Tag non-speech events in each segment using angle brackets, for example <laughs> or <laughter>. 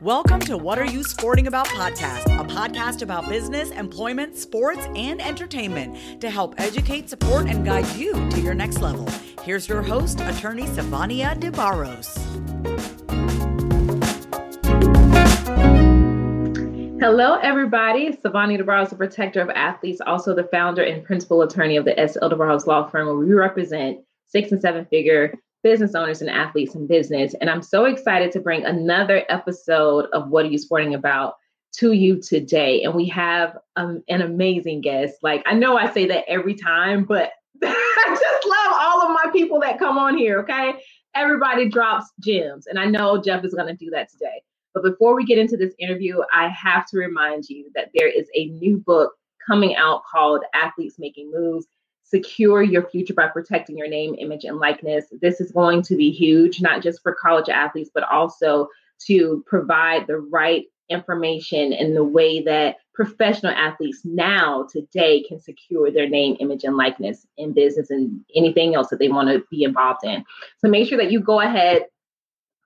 Welcome to What Are You Sporting About podcast, a podcast about business, employment, sports, and entertainment to help educate, support, and guide you to your next level. Here's your host, attorney Savania DeBarros. Hello, everybody. Savani DeBarros, the protector of athletes, also the founder and principal attorney of the S. L. DeBarros Law Firm, where we represent six and seven figure business owners and athletes in business. And I'm so excited to bring another episode of What Are You Sporting About to you today. And we have um, an amazing guest. Like, I know I say that every time, but <laughs> I just love all of my people that come on here. Okay. Everybody drops gems. And I know Jeff is going to do that today. But before we get into this interview, I have to remind you that there is a new book coming out called Athletes Making Moves secure your future by protecting your name, image, and likeness. This is going to be huge, not just for college athletes, but also to provide the right information in the way that professional athletes now today can secure their name image and likeness in business and anything else that they want to be involved in. So make sure that you go ahead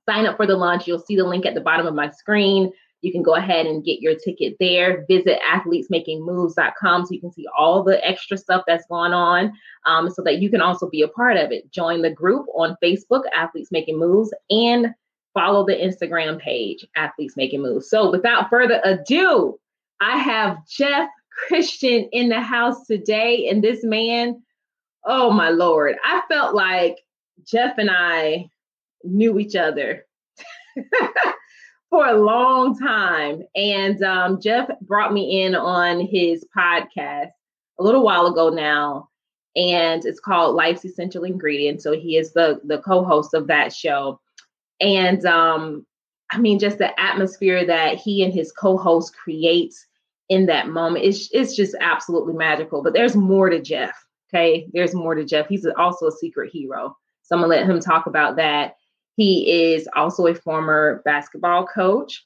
sign up for the launch. You'll see the link at the bottom of my screen you can go ahead and get your ticket there. Visit athletesmakingmoves.com so you can see all the extra stuff that's going on um, so that you can also be a part of it. Join the group on Facebook, Athletes Making Moves, and follow the Instagram page, Athletes Making Moves. So without further ado, I have Jeff Christian in the house today. And this man, oh my Lord, I felt like Jeff and I knew each other. <laughs> for a long time. And um, Jeff brought me in on his podcast a little while ago now, and it's called Life's Essential Ingredient. So he is the the co-host of that show, and um, I mean, just the atmosphere that he and his co-host creates in that moment is it's just absolutely magical. But there's more to Jeff. Okay, there's more to Jeff. He's also a secret hero. So I'm gonna let him talk about that he is also a former basketball coach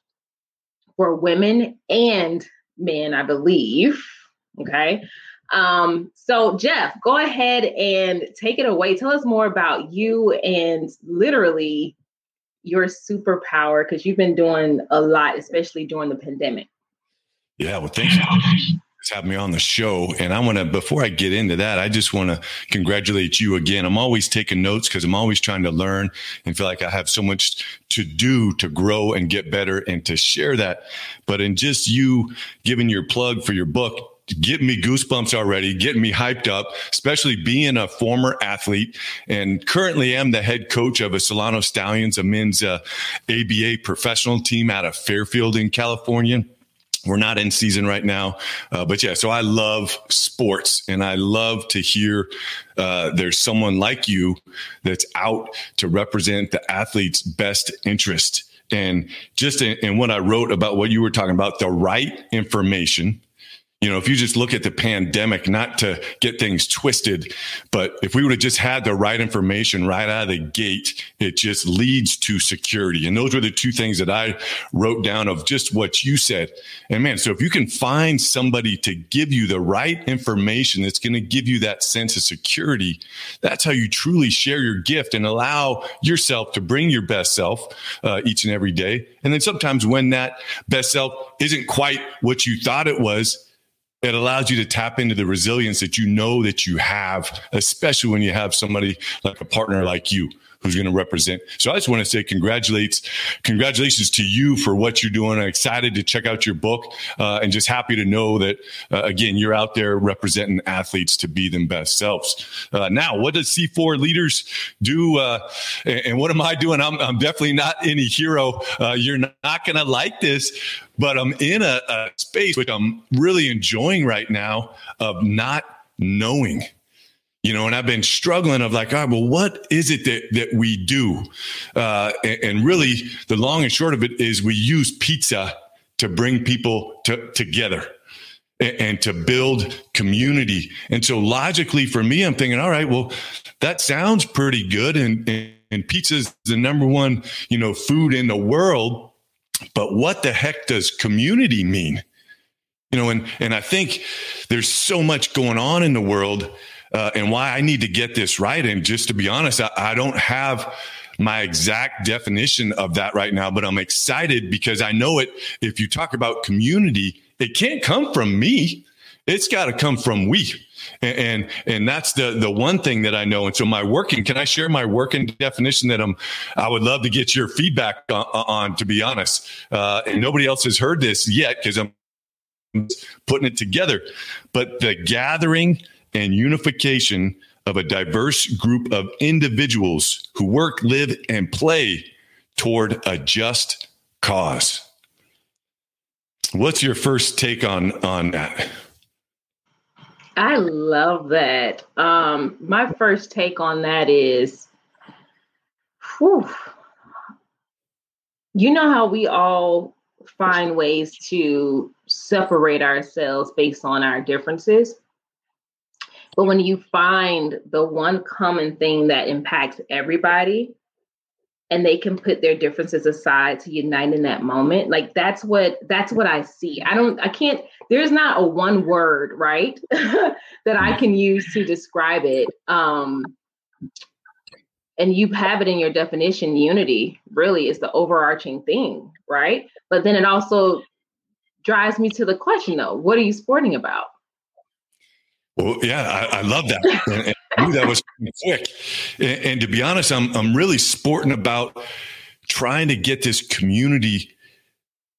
for women and men, I believe. Okay. Um, so, Jeff, go ahead and take it away. Tell us more about you and literally your superpower because you've been doing a lot, especially during the pandemic. Yeah, well, thank you having me on the show. And I want to, before I get into that, I just want to congratulate you again. I'm always taking notes because I'm always trying to learn and feel like I have so much to do to grow and get better and to share that. But in just you giving your plug for your book, getting me goosebumps already, getting me hyped up, especially being a former athlete and currently am the head coach of a Solano Stallions, a men's uh, ABA professional team out of Fairfield in California. We're not in season right now, uh, but yeah. So I love sports, and I love to hear uh, there's someone like you that's out to represent the athlete's best interest. And just in, in what I wrote about what you were talking about, the right information you know, if you just look at the pandemic, not to get things twisted, but if we would have just had the right information right out of the gate, it just leads to security. And those were the two things that I wrote down of just what you said. And man, so if you can find somebody to give you the right information that's going to give you that sense of security, that's how you truly share your gift and allow yourself to bring your best self uh, each and every day. And then sometimes when that best self isn't quite what you thought it was, it allows you to tap into the resilience that you know that you have, especially when you have somebody like a partner like you who's going to represent. So I just want to say congratulates, congratulations to you for what you're doing. I'm excited to check out your book uh, and just happy to know that, uh, again, you're out there representing athletes to be them best selves. Uh, now, what does C4 leaders do? Uh, and, and, what am I doing? I'm, I'm definitely not any hero. Uh, you're not going to like this, but I'm in a, a space which I'm really enjoying right now of not knowing you know, and I've been struggling of like, all right, well, what is it that, that we do? Uh, and, and, really the long and short of it is we use pizza to bring people to, together and, and to build community. And so logically for me, I'm thinking, all right, well, that sounds pretty good. And, and, and pizza is the number one, you know, food in the world. But what the heck does community mean? You know, and, and I think there's so much going on in the world uh, and why I need to get this right. And just to be honest, I, I don't have my exact definition of that right now, but I'm excited because I know it. If you talk about community, it can't come from me. It's got to come from we. And, and, and that's the the one thing that I know. And so my working, can I share my working definition that I'm? I would love to get your feedback on. on to be honest, uh, and nobody else has heard this yet because I'm putting it together. But the gathering and unification of a diverse group of individuals who work, live, and play toward a just cause. What's your first take on on that? I love that. Um, my first take on that is, whew, you know how we all find ways to separate ourselves based on our differences. But when you find the one common thing that impacts everybody, and they can put their differences aside to unite in that moment. Like that's what that's what i see. I don't i can't there's not a one word right <laughs> that i can use to describe it. Um and you have it in your definition unity really is the overarching thing right? But then it also drives me to the question though what are you sporting about? Well yeah i, I love that. And, that was quick and, and to be honest i'm i'm really sporting about trying to get this community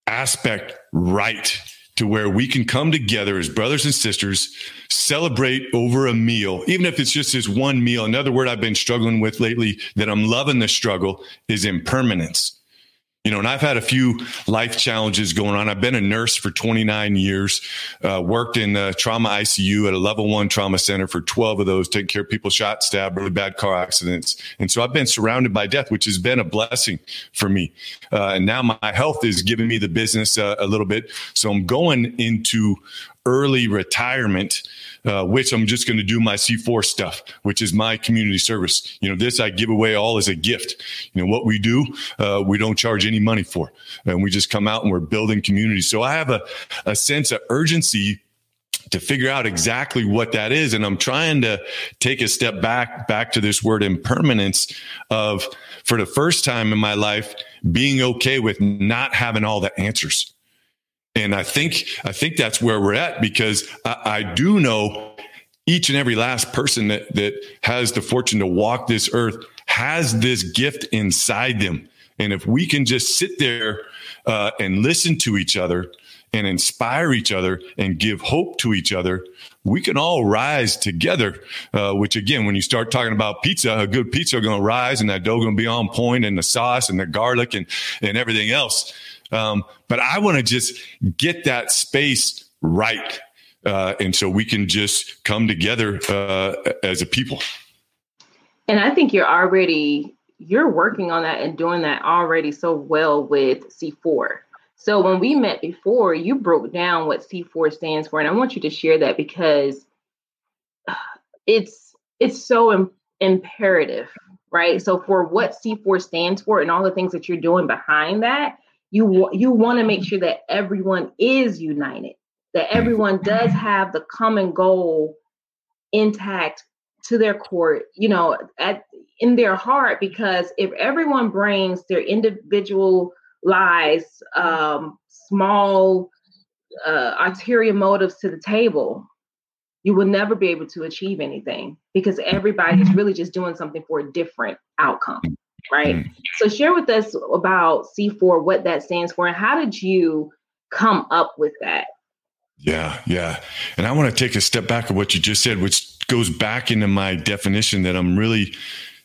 aspect right to where we can come together as brothers and sisters, celebrate over a meal, even if it's just this one meal. Another word I've been struggling with lately that I'm loving the struggle is impermanence. You know, and I've had a few life challenges going on. I've been a nurse for 29 years, uh, worked in the trauma ICU at a level one trauma center for 12 of those, taking care of people shot, stabbed, really bad car accidents. And so I've been surrounded by death, which has been a blessing for me. Uh, and now my health is giving me the business uh, a little bit. So I'm going into early retirement uh, which I'm just going to do my C4 stuff, which is my community service. You know, this I give away all as a gift. You know, what we do, uh, we don't charge any money for. And we just come out and we're building community. So I have a, a sense of urgency to figure out exactly what that is. And I'm trying to take a step back, back to this word impermanence of, for the first time in my life, being okay with not having all the answers. And I think I think that's where we're at because I, I do know each and every last person that that has the fortune to walk this earth has this gift inside them. And if we can just sit there uh, and listen to each other and inspire each other and give hope to each other, we can all rise together. Uh, which again, when you start talking about pizza, a good pizza going to rise and that dough going to be on point and the sauce and the garlic and, and everything else. Um, but I want to just get that space right. Uh, and so we can just come together uh, as a people. And I think you're already you're working on that and doing that already so well with C4. So when we met before, you broke down what C4 stands for, and I want you to share that because it's it's so Im- imperative, right? So for what C4 stands for and all the things that you're doing behind that, you you want to make sure that everyone is united that mm. everyone does have the common goal intact to their core you know at in their heart because if everyone brings their individual lies um, small uh, ulterior motives to the table you will never be able to achieve anything because everybody is really just doing something for a different outcome right? Mm. So share with us about C4, what that stands for, and how did you come up with that? Yeah, yeah. And I want to take a step back of what you just said, which goes back into my definition that I'm really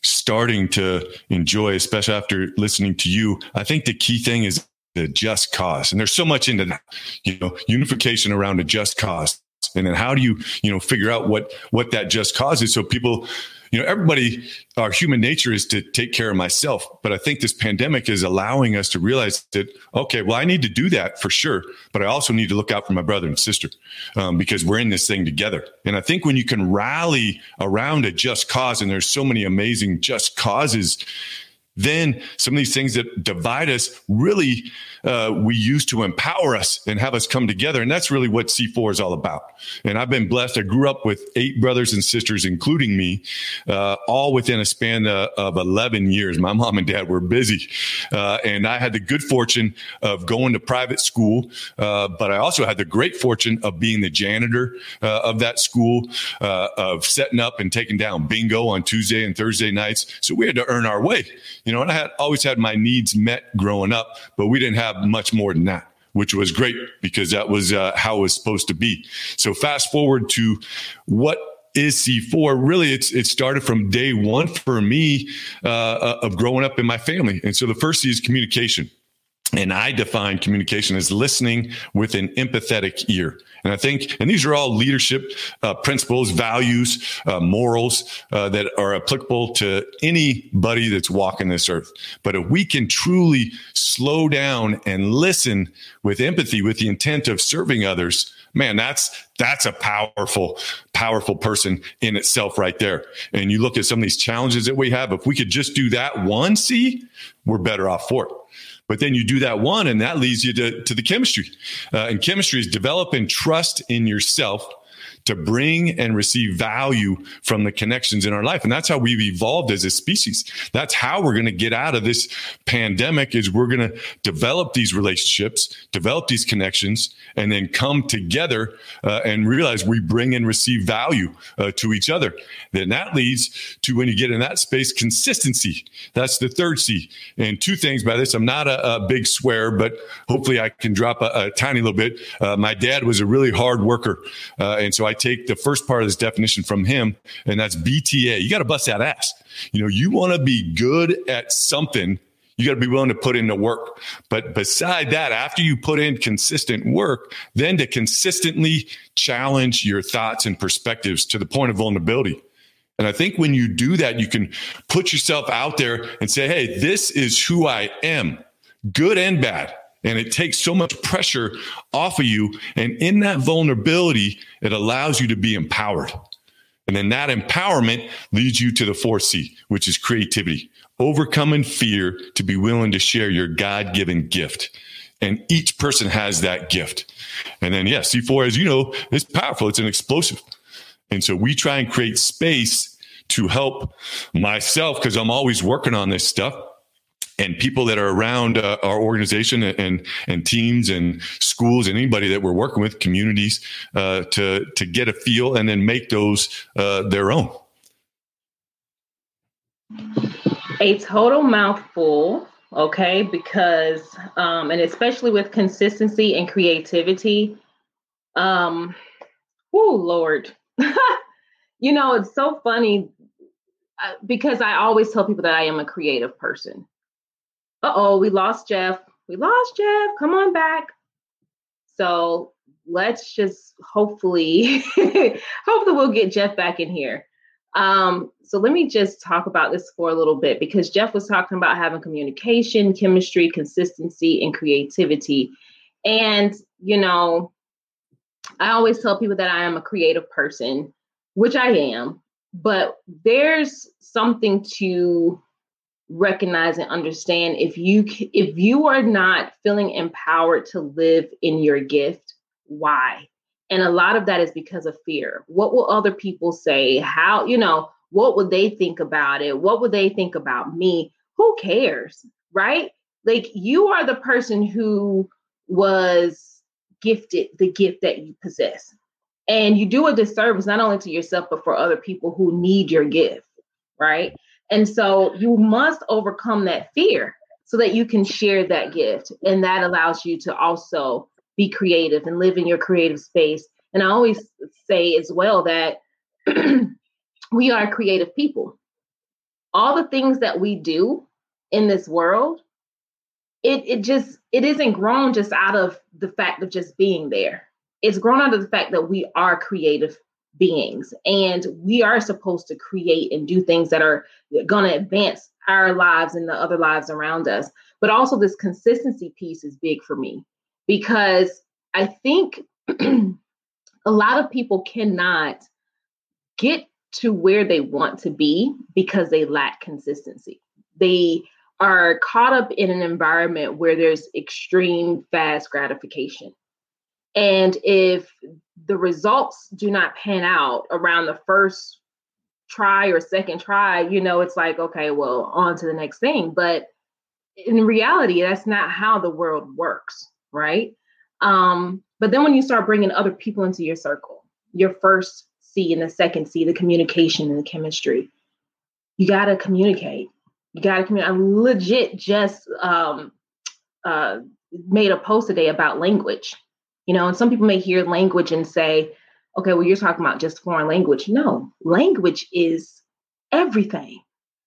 starting to enjoy, especially after listening to you. I think the key thing is the just cause. And there's so much into that, you know, unification around a just cause. And then how do you, you know, figure out what what that just cause is so people you know, everybody, our human nature is to take care of myself. But I think this pandemic is allowing us to realize that, okay, well, I need to do that for sure. But I also need to look out for my brother and sister um, because we're in this thing together. And I think when you can rally around a just cause, and there's so many amazing just causes, then some of these things that divide us really uh, we use to empower us and have us come together. And that's really what c4 is all about. And i've been blessed. I grew up with eight brothers and sisters including me uh, all within a span of, of, 11 years. My mom and dad were busy. Uh, and i had the good fortune of going to private school uh, but i also had the great fortune of being the janitor uh, of that school uh, of setting up and taking down bingo on tuesday and thursday nights. So we had to earn our way you know, and I had always had my needs met growing up, but we didn't have much more than that which was great because that was uh, how it was supposed to be. So fast forward to what is C4? Really, it's it started from day one for me uh, uh of growing up in my family, and so the first C is communication. And I define communication as listening with an empathetic ear. And I think, and these are all leadership uh, principles, values, uh, morals uh, that are applicable to anybody that's walking this earth. But if we can truly slow down and listen with empathy, with the intent of serving others, man, that's that's a powerful, powerful person in itself right there. And you look at some of these challenges that we have. If we could just do that one see, we're better off for it. But then you do that one, and that leads you to, to the chemistry. Uh, and chemistry is developing trust in yourself to bring and receive value from the connections in our life. And that's how we've evolved as a species. That's how we're going to get out of this pandemic is we're going to develop these relationships, develop these connections, and then come together uh, and realize we bring and receive value uh, to each other. Then that leads to when you get in that space, consistency. That's the third C. And two things by this. I'm not a, a big swear, but hopefully I can drop a, a tiny little bit. Uh, my dad was a really hard worker. Uh, and so I take the first part of this definition from him, and that's BTA. You got to bust that ass. You know, you want to be good at something. You got to be willing to put in the work. But beside that, after you put in consistent work, then to consistently challenge your thoughts and perspectives to the point of vulnerability. And I think when you do that, you can put yourself out there and say, Hey, this is who I am, good and bad. And it takes so much pressure off of you. And in that vulnerability, it allows you to be empowered. And then that empowerment leads you to the fourth C, which is creativity, overcoming fear to be willing to share your God given gift. And each person has that gift. And then, yes, C4, as you know, is powerful. It's an explosive. And so we try and create space to help myself because I'm always working on this stuff and people that are around uh, our organization and and teams and schools and anybody that we're working with communities uh, to to get a feel and then make those uh, their own. A total mouthful okay because um, and especially with consistency and creativity um oh lord. <laughs> You know it's so funny uh, because i always tell people that i am a creative person oh, we lost Jeff. We lost Jeff. Come on back. So let's just hopefully, <laughs> hopefully we'll get Jeff back in here. Um, so let me just talk about this for a little bit because Jeff was talking about having communication, chemistry, consistency, and creativity. And, you know, I always tell people that I am a creative person, which I am, but there's something to recognize and understand if you if you are not feeling empowered to live in your gift why? And a lot of that is because of fear. What will other people say? How you know what would they think about it? What would they think about me? Who cares right? Like you are the person who was gifted the gift that you possess. And you do a disservice not only to yourself but for other people who need your gift right and so you must overcome that fear so that you can share that gift. And that allows you to also be creative and live in your creative space. And I always say as well that <clears throat> we are creative people. All the things that we do in this world, it, it just it isn't grown just out of the fact of just being there. It's grown out of the fact that we are creative beings. And we are supposed to create and do things that are going to advance our lives and the other lives around us. But also this consistency piece is big for me because i think <clears throat> a lot of people cannot get to where they want to be because they lack consistency. They are caught up in an environment where there's extreme fast gratification. And if the results do not pan out around the first try or second try, you know, it's like, okay, well, on to the next thing. But in reality, that's not how the world works, right? Um, but then when you start bringing other people into your circle, your first C and the second C, the communication and the chemistry, you got to communicate. You got to communicate. I legit just um, uh, made a post today about language. You know, and some people may hear language and say, okay, well, you're talking about just foreign language. No, language is everything.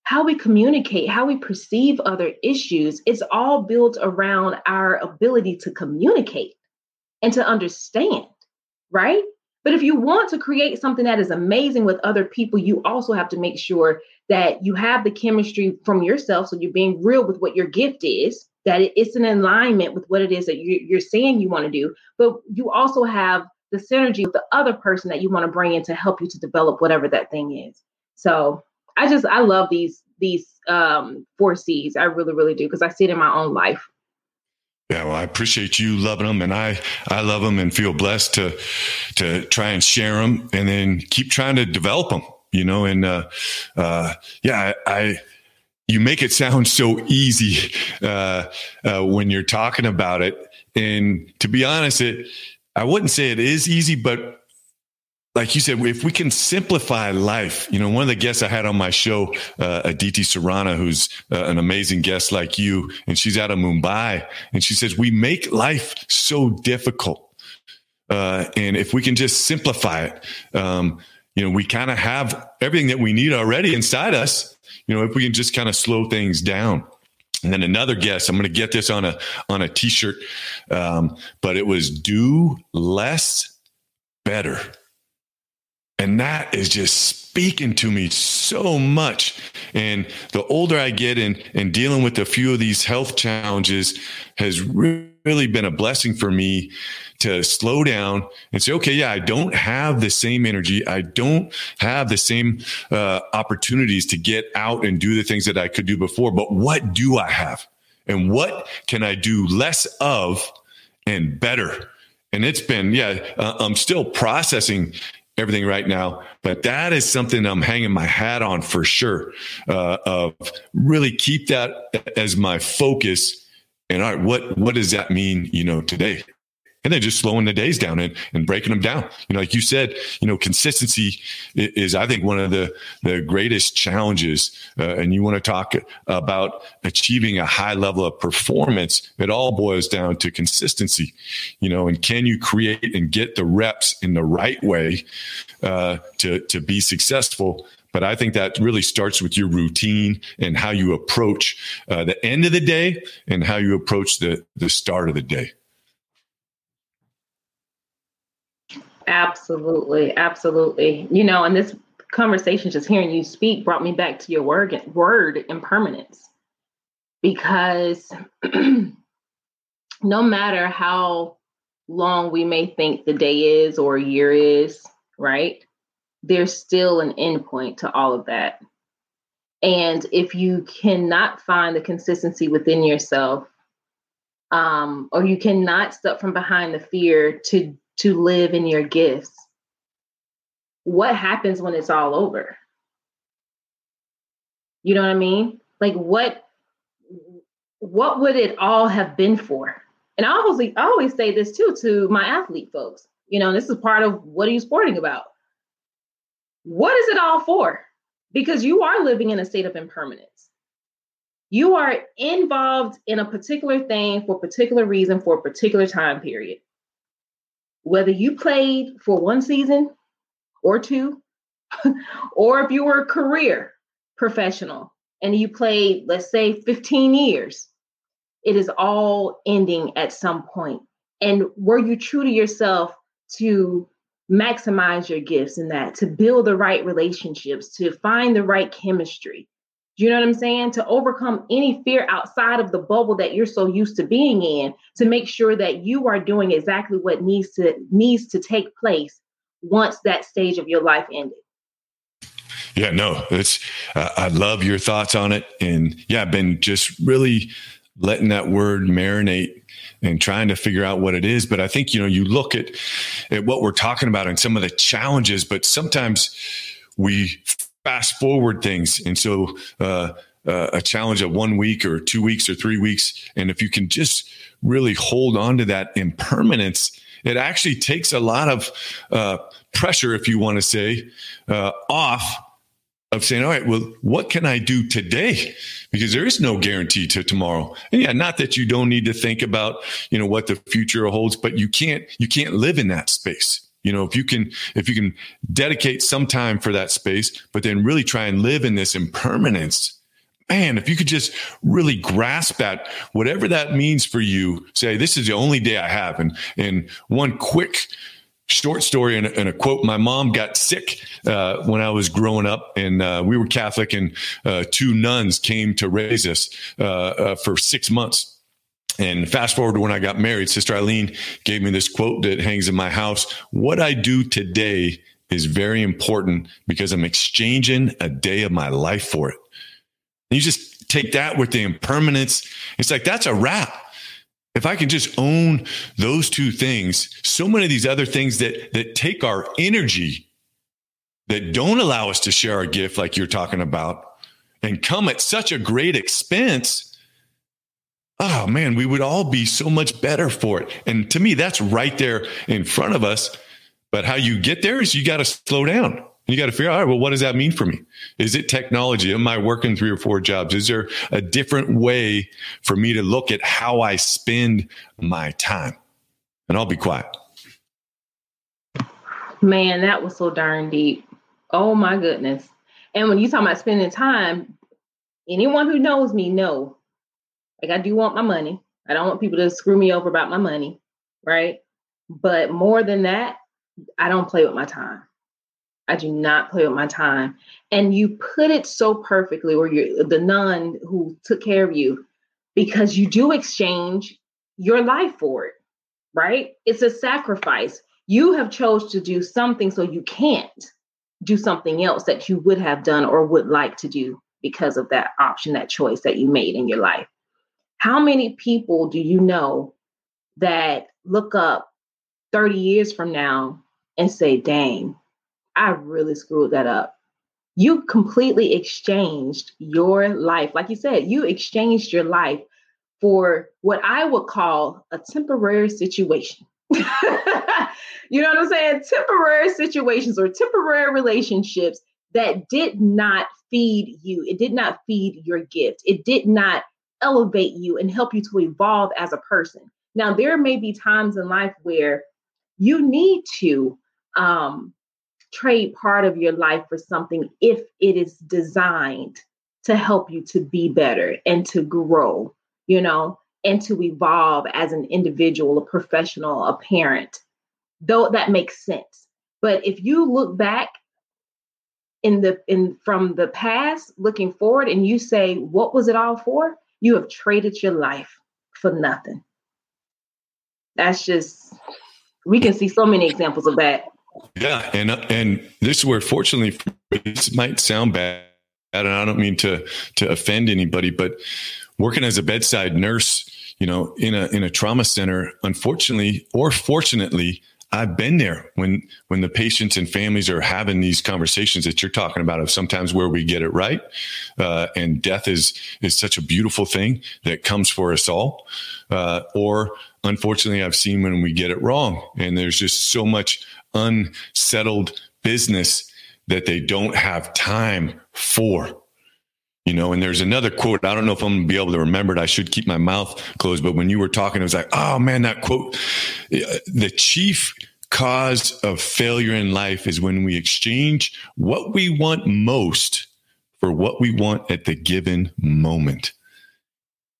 How we communicate, how we perceive other issues, it's all built around our ability to communicate and to understand, right? But if you want to create something that is amazing with other people, you also have to make sure that you have the chemistry from yourself. So you're being real with what your gift is, that it's in alignment with what it is that you're saying you want to do. But you also have the synergy with the other person that you want to bring in to help you to develop whatever that thing is. So I just, I love these, these um, four C's. I really, really do because I see it in my own life. Yeah, well, I appreciate you loving them, and I I love them and feel blessed to to try and share them, and then keep trying to develop them you know, and, uh, uh, yeah, I, I, you make it sound so easy, uh, uh, when you're talking about it. And to be honest, it, I wouldn't say it is easy, but like you said, if we can simplify life, you know, one of the guests I had on my show, uh, Aditi Sarana, who's uh, an amazing guest like you, and she's out of Mumbai, and she says, we make life so difficult. Uh, and if we can just simplify it, um, you know, we kind of have everything that we need already inside us. You know, if we can just kind of slow things down. And then another guess, I'm going to get this on a on a t-shirt, um, but it was do less better, and that is just speaking to me so much. And the older I get in and dealing with a few of these health challenges has really been a blessing for me to slow down and say, okay, yeah, I don't have the same energy. I don't have the same uh, opportunities to get out and do the things that I could do before. But what do I have? And what can I do less of and better? And it's been, yeah, uh, I'm still processing everything right now. But that is something I'm hanging my hat on for sure. Uh, of really keep that as my focus. And all right, what what does that mean, you know, today? And then just slowing the days down and, and breaking them down. You know, like you said, you know, consistency is, I think, one of the, the greatest challenges. Uh, and you want to talk about achieving a high level of performance. It all boils down to consistency, you know, and can you create and get the reps in the right way uh, to, to be successful? But I think that really starts with your routine and how you approach uh, the end of the day and how you approach the, the start of the day. Absolutely, absolutely. You know, and this conversation, just hearing you speak, brought me back to your word, word impermanence, because <clears throat> no matter how long we may think the day is or year is, right? There's still an endpoint to all of that. And if you cannot find the consistency within yourself, um, or you cannot step from behind the fear to to live in your gifts, what happens when it's all over? You know what I mean? Like what what would it all have been for? And I always I always say this too to my athlete folks. You know, this is part of what are you sporting about? What is it all for? Because you are living in a state of impermanence. You are involved in a particular thing for a particular reason for a particular time period whether you played for one season or two, <laughs> or if you were a career professional and you played, let's say, 15 years, it is all ending at some point. And were you true to yourself to maximize your gifts in that, to build the right relationships, to find the right chemistry, you know what I'm saying? To overcome any fear outside of the bubble that you're so used to being in, to make sure that you are doing exactly what needs to needs to take place once that stage of your life ended. Yeah, no, it's, uh, I love your thoughts on it. And yeah, I've been just really letting that word marinate and trying to figure out what it is. But I think, you know, you look at, at what we're talking about and some of the challenges, but sometimes we fast forward things. And so, uh, uh, a challenge of one week or two weeks or three weeks. And if you can just really hold on to that impermanence, it actually takes a lot of uh, pressure, if you want to say, uh, off of saying, all right, well, what can I do today? Because there is no guarantee to tomorrow. And yeah, not that you don't need to think about, you know, what the future holds, but you can't, you can't live in that space. You know, if you can, if you can dedicate some time for that space, but then really try and live in this impermanence, man, if you could just really grasp that, whatever that means for you, say, this is the only day I have. And, and one quick, short story and, and, a quote. My mom got sick uh, when I was growing up, and uh, we were Catholic, and uh, two nuns came to raise us uh, uh, for six months. And fast forward to when I got married, Sister Eileen gave me this quote that hangs in my house. What I do today is very important because I'm exchanging a day of my life for it. And you just take that with the impermanence. It's like, that's a wrap. If I can just own those two things, so many of these other things that, that take our energy that don't allow us to share our gift, like you're talking about, and come at such a great expense. Oh man, we would all be so much better for it. And to me, that's right there in front of us. But how you get there is you got to slow down you got to figure out, all right, well, what does that mean for me? Is it technology? Am I working three or four jobs? Is there a different way for me to look at how I spend my time? And I'll be quiet. Man, that was so darn deep. Oh my goodness. And when you talk about spending time, anyone who knows me know, like I do want my money. I don't want people to screw me over about my money, right? But more than that, I don't play with my time. I do not play with my time. And you put it so perfectly, or you the nun who took care of you, because you do exchange your life for it, right? It's a sacrifice. You have chose to do something so you can't do something else that you would have done or would like to do because of that option, that choice that you made in your life. How many people do you know that look up 30 years from now and say, dang, I really screwed that up. You completely exchanged your life. Like you said, you exchanged your life for what I would call a temporary situation. <laughs> you know what I'm saying? Temporary situations or temporary relationships that did not feed you. It did not feed your gift. It did not elevate you and help you to evolve as a person. Now, there may be times in life where you need to um, trade part of your life for something if it is designed to help you to be better and to grow, you know, and to evolve as an individual, a professional, a parent. Though that makes sense. But if you look back in the in from the past looking forward and you say what was it all for? You have traded your life for nothing. That's just we can see so many examples of that yeah, and and this is where, fortunately, this might sound bad, and I don't mean to to offend anybody, but working as a bedside nurse, you know, in a in a trauma center, unfortunately or fortunately, I've been there when when the patients and families are having these conversations that you're talking about of sometimes where we get it right, uh, and death is is such a beautiful thing that comes for us all, uh, or unfortunately I've seen when we get it wrong, and there's just so much unsettled business that they don't have time for. You know, and there's another quote. I don't know if I'm gonna be able to remember it. I should keep my mouth closed. But when you were talking, it was like, oh man, that quote. The chief cause of failure in life is when we exchange what we want most for what we want at the given moment.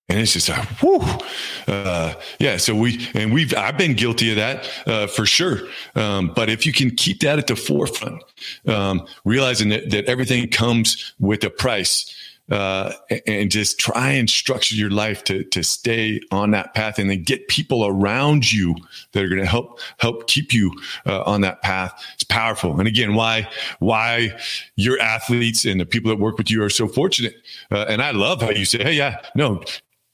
And it's just like, whoo, uh, yeah. So we and we've I've been guilty of that uh, for sure. Um, but if you can keep that at the forefront, um, realizing that, that everything comes with a price, uh, and just try and structure your life to to stay on that path, and then get people around you that are going to help help keep you uh, on that path. It's powerful. And again, why why your athletes and the people that work with you are so fortunate. Uh, and I love how you say, "Hey, yeah, no,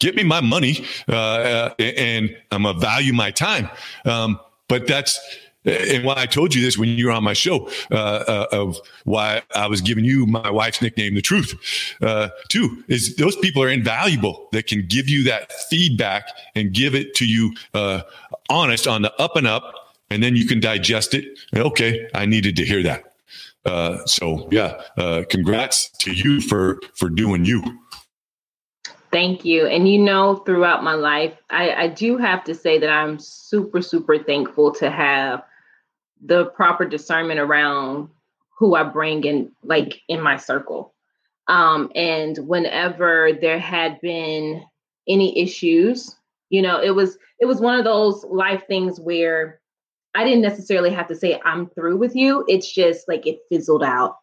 give me my money, uh, uh, and I'm gonna value my time." Um, but that's and why I told you this when you were on my show uh, uh, of why I was giving you my wife's nickname, the truth, uh, too, is those people are invaluable that can give you that feedback and give it to you uh, honest on the up and up, and then you can digest it. Okay, I needed to hear that. Uh, so yeah, uh, congrats to you for for doing you. Thank you. And you know, throughout my life, I, I do have to say that I'm super, super thankful to have the proper discernment around who I bring in, like in my circle. Um, and whenever there had been any issues, you know, it was it was one of those life things where I didn't necessarily have to say I'm through with you. It's just like it fizzled out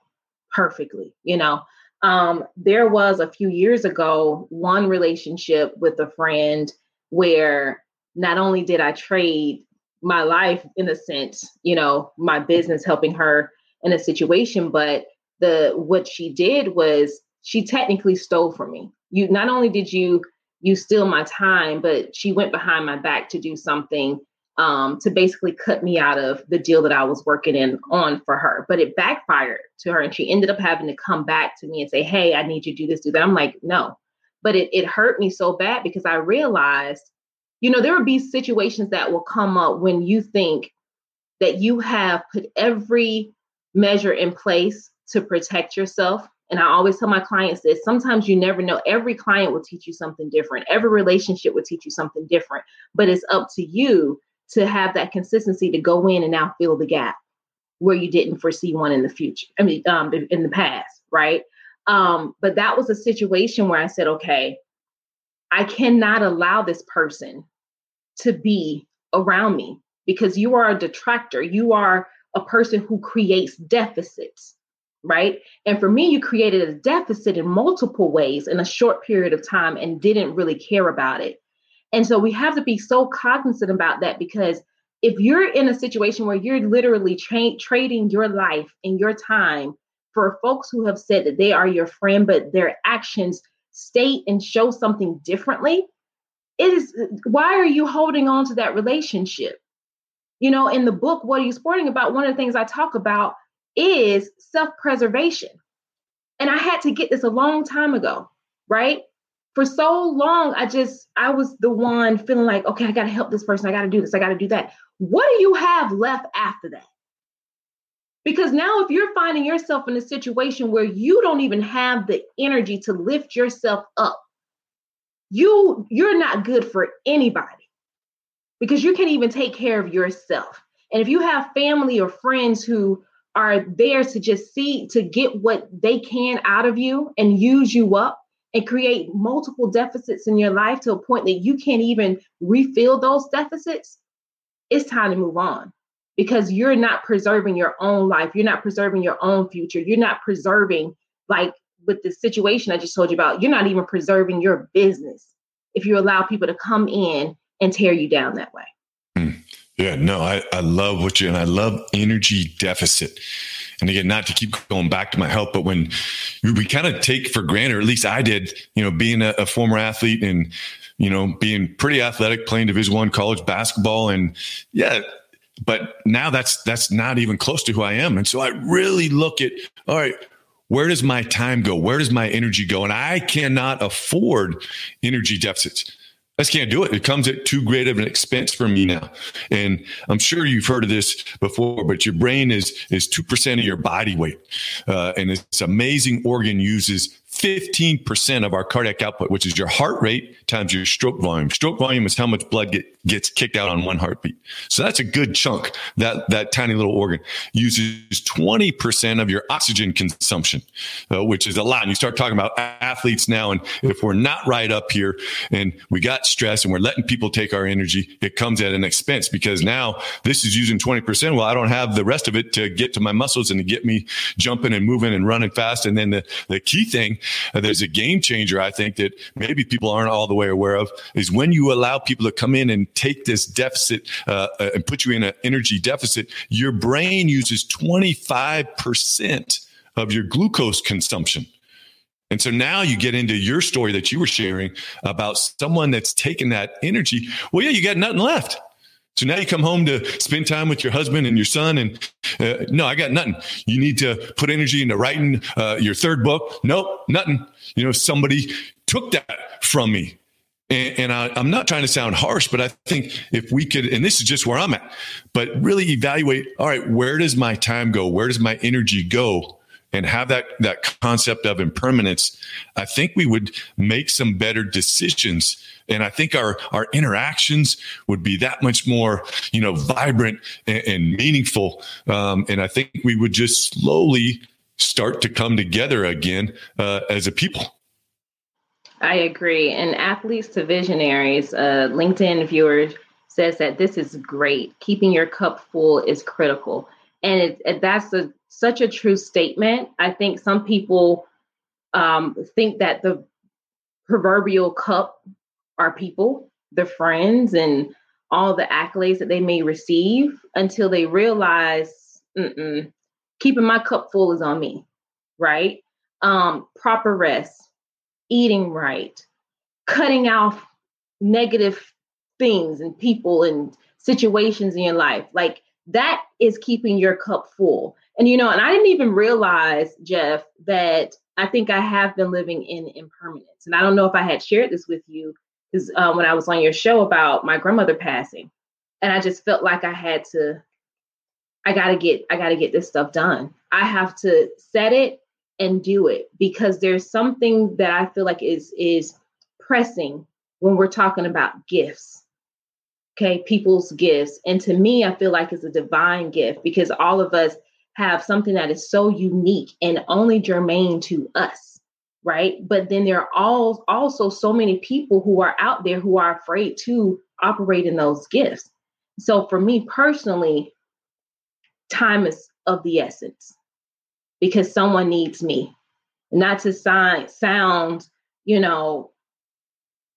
perfectly, you know. Um, there was a few years ago one relationship with a friend where not only did I trade my life in a sense, you know, my business helping her in a situation, but the what she did was she technically stole from me. You not only did you you steal my time, but she went behind my back to do something um, to basically cut me out of the deal that I was working in on for her. But it backfired to her, and she ended up having to come back to me and say, "Hey, I need you to do this, do that." I'm like, "No," but it it hurt me so bad because I realized you know, there will be situations that will come up when you think that you have put every measure in place to protect yourself. And I always tell my clients this sometimes you never know. Every client will teach you something different, every relationship will teach you something different, but it's up to you to have that consistency to go in and now fill the gap where you didn't foresee one in the future. I mean, um, in the past, right? Um, but that was a situation where I said, okay, I cannot allow this person to be around me because you are a detractor. You are a person who creates deficits, right? And for me, you created a deficit in multiple ways in a short period of time and didn't really care about it. And so we have to be so cognizant about that because if you're in a situation where you're literally tra- trading your life and your time for folks who have said that they are your friend, but their actions state and show something differently, it is why are you holding on to that relationship? You know, in the book, What Are You Sporting About? One of the things I talk about is self preservation. And I had to get this a long time ago, right? For so long, I just, I was the one feeling like, okay, I got to help this person. I got to do this. I got to do that. What do you have left after that? Because now, if you're finding yourself in a situation where you don't even have the energy to lift yourself up, you you're not good for anybody because you can't even take care of yourself. And if you have family or friends who are there to just see to get what they can out of you and use you up and create multiple deficits in your life to a point that you can't even refill those deficits, it's time to move on because you're not preserving your own life. You're not preserving your own future. You're not preserving like with the situation I just told you about, you're not even preserving your business if you allow people to come in and tear you down that way. Mm. Yeah, no, I, I love what you and I love energy deficit. And again, not to keep going back to my health, but when we kind of take for granted, or at least I did, you know, being a, a former athlete and you know being pretty athletic, playing Division One college basketball, and yeah, but now that's that's not even close to who I am. And so I really look at all right, where does my time go? Where does my energy go? And I cannot afford energy deficits. I just can't do it. It comes at too great of an expense for me now. And I'm sure you've heard of this before, but your brain is is two percent of your body weight, uh, and this amazing organ uses 15% of our cardiac output, which is your heart rate times your stroke volume. Stroke volume is how much blood get, gets kicked out on one heartbeat. So that's a good chunk. That, that tiny little organ uses 20% of your oxygen consumption, uh, which is a lot. And you start talking about athletes now. And if we're not right up here and we got stress and we're letting people take our energy, it comes at an expense because now this is using 20%. Well, I don't have the rest of it to get to my muscles and to get me jumping and moving and running fast. And then the, the key thing uh, there's a game changer, I think, that maybe people aren't all the way aware of is when you allow people to come in and take this deficit uh, uh and put you in an energy deficit, your brain uses 25% of your glucose consumption. And so now you get into your story that you were sharing about someone that's taken that energy. Well, yeah, you got nothing left. So now you come home to spend time with your husband and your son, and uh, no, I got nothing. You need to put energy into writing uh, your third book. Nope, nothing. You know, somebody took that from me. And, and I, I'm not trying to sound harsh, but I think if we could, and this is just where I'm at, but really evaluate all right, where does my time go? Where does my energy go? and have that that concept of impermanence, I think we would make some better decisions. And I think our our interactions would be that much more, you know, vibrant and, and meaningful. Um, and I think we would just slowly start to come together again uh, as a people. I agree. And athletes to visionaries, uh, LinkedIn viewers says that this is great. Keeping your cup full is critical, and it, it, that's a such a true statement. I think some people um, think that the proverbial cup are people, the friends, and all the accolades that they may receive until they realize keeping my cup full is on me, right? Um, proper rest, eating right, cutting off negative things and people and situations in your life. Like that is keeping your cup full. And you know, and I didn't even realize, Jeff, that I think I have been living in impermanence. And I don't know if I had shared this with you because um, when I was on your show about my grandmother passing, and I just felt like I had to, I gotta get, I gotta get this stuff done. I have to set it and do it because there's something that I feel like is is pressing when we're talking about gifts. Okay, people's gifts. And to me, I feel like it's a divine gift because all of us have something that is so unique and only germane to us right? But then there are all also so many people who are out there who are afraid to operate in those gifts. So for me personally time is of the essence because someone needs me. Not to sign, sound you know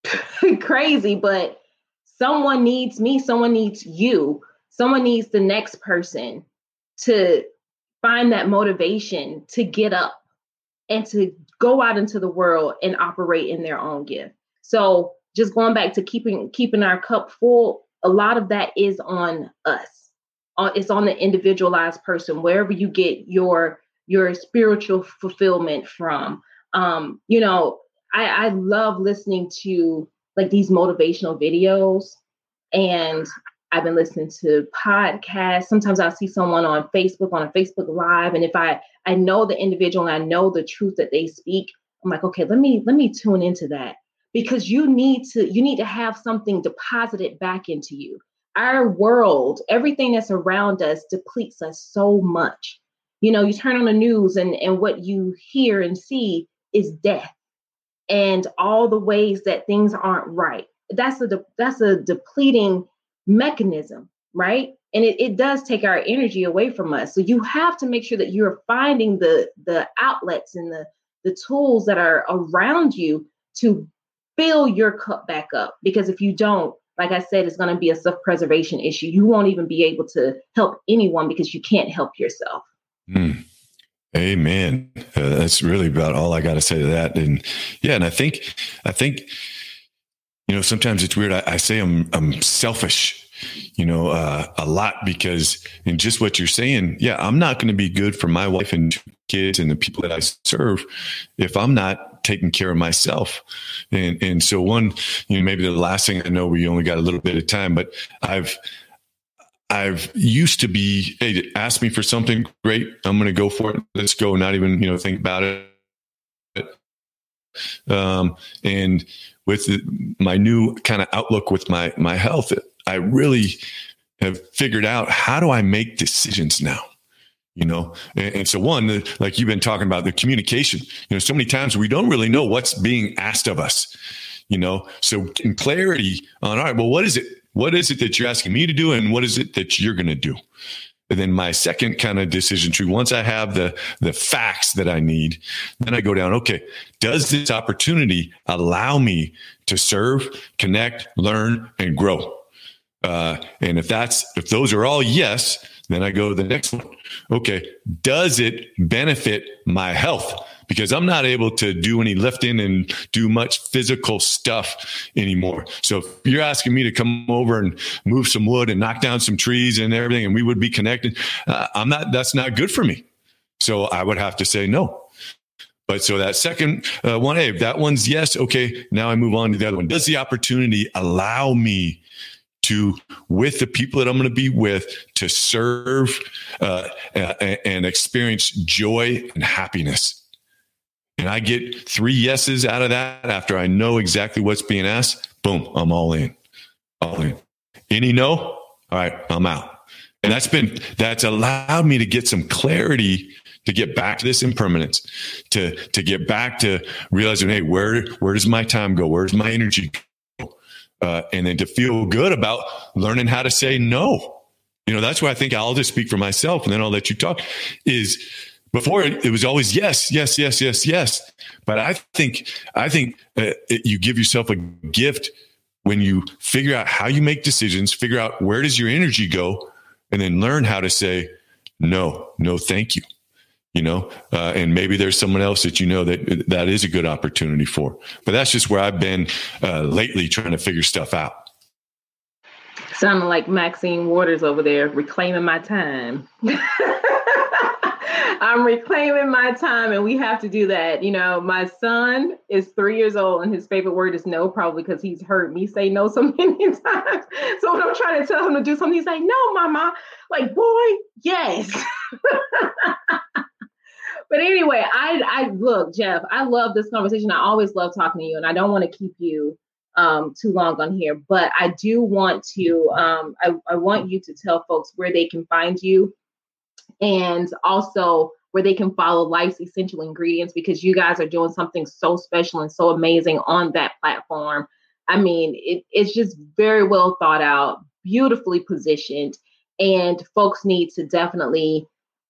<laughs> crazy but someone needs me someone needs you someone needs the next person to find that motivation to get up and to go out into the world and operate in their own gift. So just going back to keeping keeping our cup full, a lot of that is on us. Uh, it's on the individualized person, wherever you get your your spiritual fulfillment from. Um, you know, I, I love listening to like these motivational videos and I've been listening to podcasts. Sometimes I'll see someone on Facebook on a Facebook Live, and if I I know the individual and I know the truth that they speak, I'm like, okay, let me let me tune into that because you need to you need to have something deposited back into you. Our world, everything that's around us, depletes us so much. You know, you turn on the news and and what you hear and see is death and all the ways that things aren't right. That's a de- that's a depleting mechanism, right? And it, it does take our energy away from us. So you have to make sure that you're finding the the outlets and the the tools that are around you to fill your cup back up. Because if you don't, like I said, it's going to be a self preservation issue. You won't even be able to help anyone because you can't help yourself. Mm. Amen. Uh, that's really about all I got to say to that. And yeah, and I think, I think you know, sometimes it's weird. I, I say I'm, I'm selfish, you know, uh, a lot because in just what you're saying, yeah, I'm not going to be good for my wife and kids and the people that I serve if I'm not taking care of myself. And, and so one, you know, maybe the last thing I know, we only got a little bit of time, but I've, I've used to be, hey, ask me for something great. I'm going to go for it. Let's go. Not even, you know, think about it. Um, and with my new kind of outlook with my my health, I really have figured out how do I make decisions now? You know and, and, so one like you've been talking about the communication you know so many times we don't really know what's being asked of us you know? So in clarity on all right well what is it what is it that you're asking me to do and what is it that you're going to do And then my second kind of decision tree, once I have the the facts that I need, then I go down, okay, does this opportunity allow me to serve, connect, learn, and grow? Uh, and if that's if those are all yes, then I go to the next one. Okay, does it benefit my health? Because I'm not able to do any lifting and do much physical stuff anymore. So if you're asking me to come over and move some wood and knock down some trees and everything, and we would be connected, uh, I'm not. That's not good for me. So I would have to say no. But so that second uh, one, hey, that one's yes. Okay, now I move on to the other one. Does the opportunity allow me to with the people that I'm going to be with to serve uh, and experience joy and happiness. And I get three yeses out of that after I know exactly what's being asked. Boom, I'm all in. All in. Any no? All right, I'm out. And that's been that's allowed me to get some clarity to get back to this impermanence, to to get back to realizing, hey, where where does my time go? Where's my energy uh, and then to feel good about learning how to say no. You know, that's why I think I'll just speak for myself and then I'll let you talk. Is before it was always yes, yes, yes, yes, yes. But I think I think uh, it, you give yourself a gift when you figure out how you make decisions, figure out where does your energy go, and then learn how to say no, no, thank you you know, uh, and maybe there's someone else that you know that that is a good opportunity for. But that's just where I've been uh, lately trying to figure stuff out. Sounding like Maxine Waters over there reclaiming my time. <laughs> <laughs> I'm reclaiming my time, and we have to do that. You know, my son is three years old, and his favorite word is no, probably because he's heard me say no so <laughs> many times. So when I'm trying to tell him to do something, he's like, "No, mama." Like, boy, yes. <laughs> but anyway, I I look, Jeff, I love this conversation. I always love talking to you, and I don't want to keep you um, too long on here, but I do want to um, I, I want you to tell folks where they can find you and also where they can follow life's essential ingredients because you guys are doing something so special and so amazing on that platform. I mean, it, it's just very well thought out, beautifully positioned, and folks need to definitely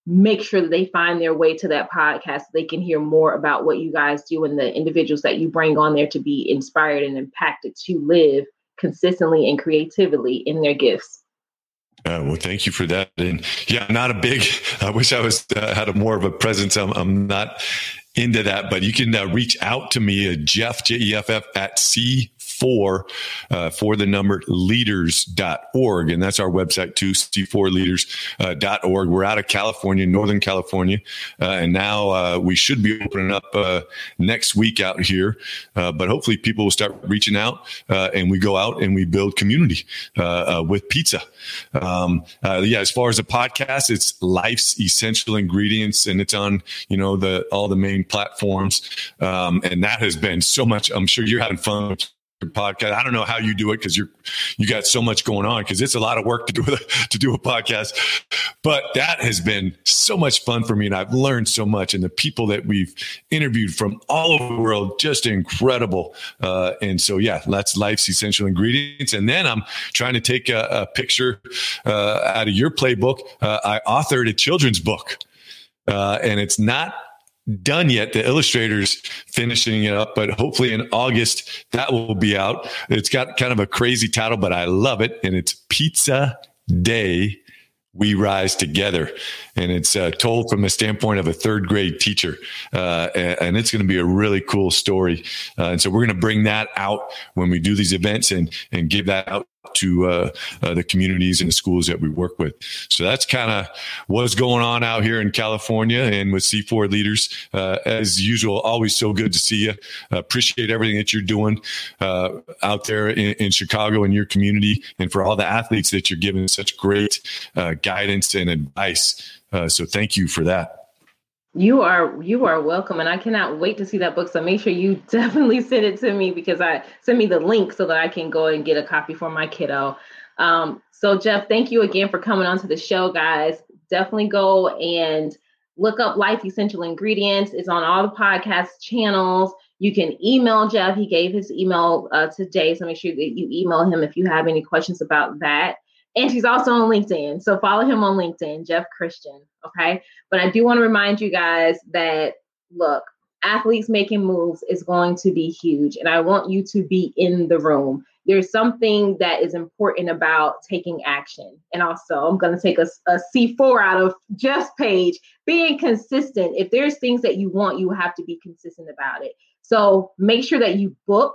make sure that they find their way to that podcast so they can hear more about what you guys do and the individuals that you bring on there to be inspired and impacted to live consistently and creatively in their gifts. Uh, well, thank you for that. And yeah, not a big. <laughs> I wish I was uh, had a more of a presence. I'm, I'm not into that, but you can uh, reach out to me at Jeff J E F F at C four uh, for the number leaders.org. And that's our website too, c4leaders.org. Uh, We're out of California, Northern California. Uh, and now uh, we should be opening up uh, next week out here. Uh, but hopefully people will start reaching out and we go out and we build community with pizza. Um, yeah, as far as the podcast, it's life's essential ingredients and it's on, you know, the, all the main platforms. Um, and that has been so much, I'm sure you're having fun podcast. I don't know how you do it because you're you got so much going on because it's a lot of work to do a, to do a podcast. But that has been so much fun for me, and I've learned so much. And the people that we've interviewed from all over the world, just incredible. Uh, and so, yeah, that's life's essential ingredients. And then I'm trying to take a, a picture uh, out of your playbook. Uh, I authored a children's book, uh, and it's not done yet. The illustrator's finishing it up, but hopefully in August that will be out. It's got kind of a crazy title, but I love it. And it's Pizza Day we rise together and it's uh, told from the standpoint of a third grade teacher uh, and it's going to be a really cool story uh, and so we're going to bring that out when we do these events and and give that out to uh, uh, the communities and the schools that we work with. So that's kind of what's going on out here in California and with C4 leaders. Uh, as usual, always so good to see you. appreciate everything that you're doing uh, out there in, in, Chicago and your community, and for all the athletes that you're giving such great uh, guidance and advice. Uh, so thank you for that. You are you are welcome, and I cannot wait to see that book. So make sure you <laughs> definitely send it to me because I send me the link so that I can go and get a copy for my kiddo. Um, so Jeff, thank you again for coming onto the show, guys. Definitely go and look up Life Essential Ingredients. It's on all the podcast channels. You can email Jeff. He gave his email uh, today, so make sure that you email him if you have any questions about that. And he's also on LinkedIn. So follow him on LinkedIn, Jeff Christian. Okay. But I do want to remind you guys that look, athletes making moves is going to be huge. And I want you to be in the room. There's something that is important about taking action. And also, I'm going to take a a C4 out of Jeff's page being consistent. If there's things that you want, you have to be consistent about it. So make sure that you book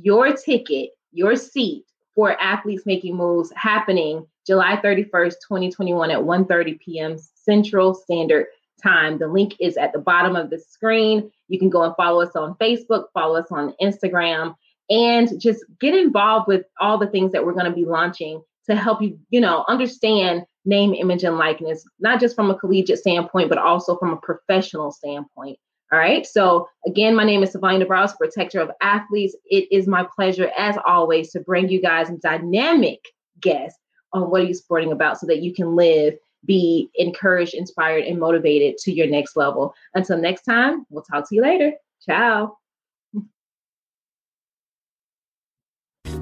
your ticket, your seat for athletes making moves happening July 31st, 2021 at 1:30 p.m. Central Standard Time. The link is at the bottom of the screen. You can go and follow us on Facebook, follow us on Instagram, and just get involved with all the things that we're going to be launching to help you, you know, understand name, image, and likeness, not just from a collegiate standpoint, but also from a professional standpoint. All right. So again, my name is Savannah DeBarros, protector of athletes. It is my pleasure, as always, to bring you guys dynamic guest on what are you sporting about so that you can live, be encouraged, inspired, and motivated to your next level. Until next time, we'll talk to you later. Ciao.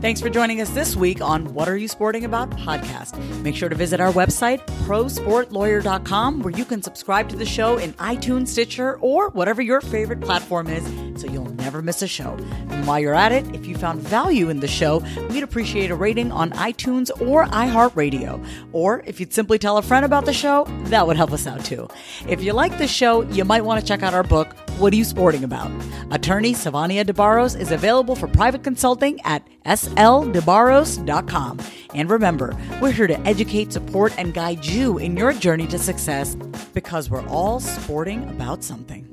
Thanks for joining us this week on What Are You Sporting About podcast. Make sure to visit our website, prosportlawyer.com, where you can subscribe to the show in iTunes, Stitcher, or whatever your favorite platform is so you'll never miss a show. And while you're at it, if you found value in the show, we'd appreciate a rating on iTunes or iHeartRadio. Or if you'd simply tell a friend about the show, that would help us out too. If you like the show, you might want to check out our book, what are you sporting about? Attorney Savannah DeBarros is available for private consulting at sldebarros.com. And remember, we're here to educate, support, and guide you in your journey to success because we're all sporting about something.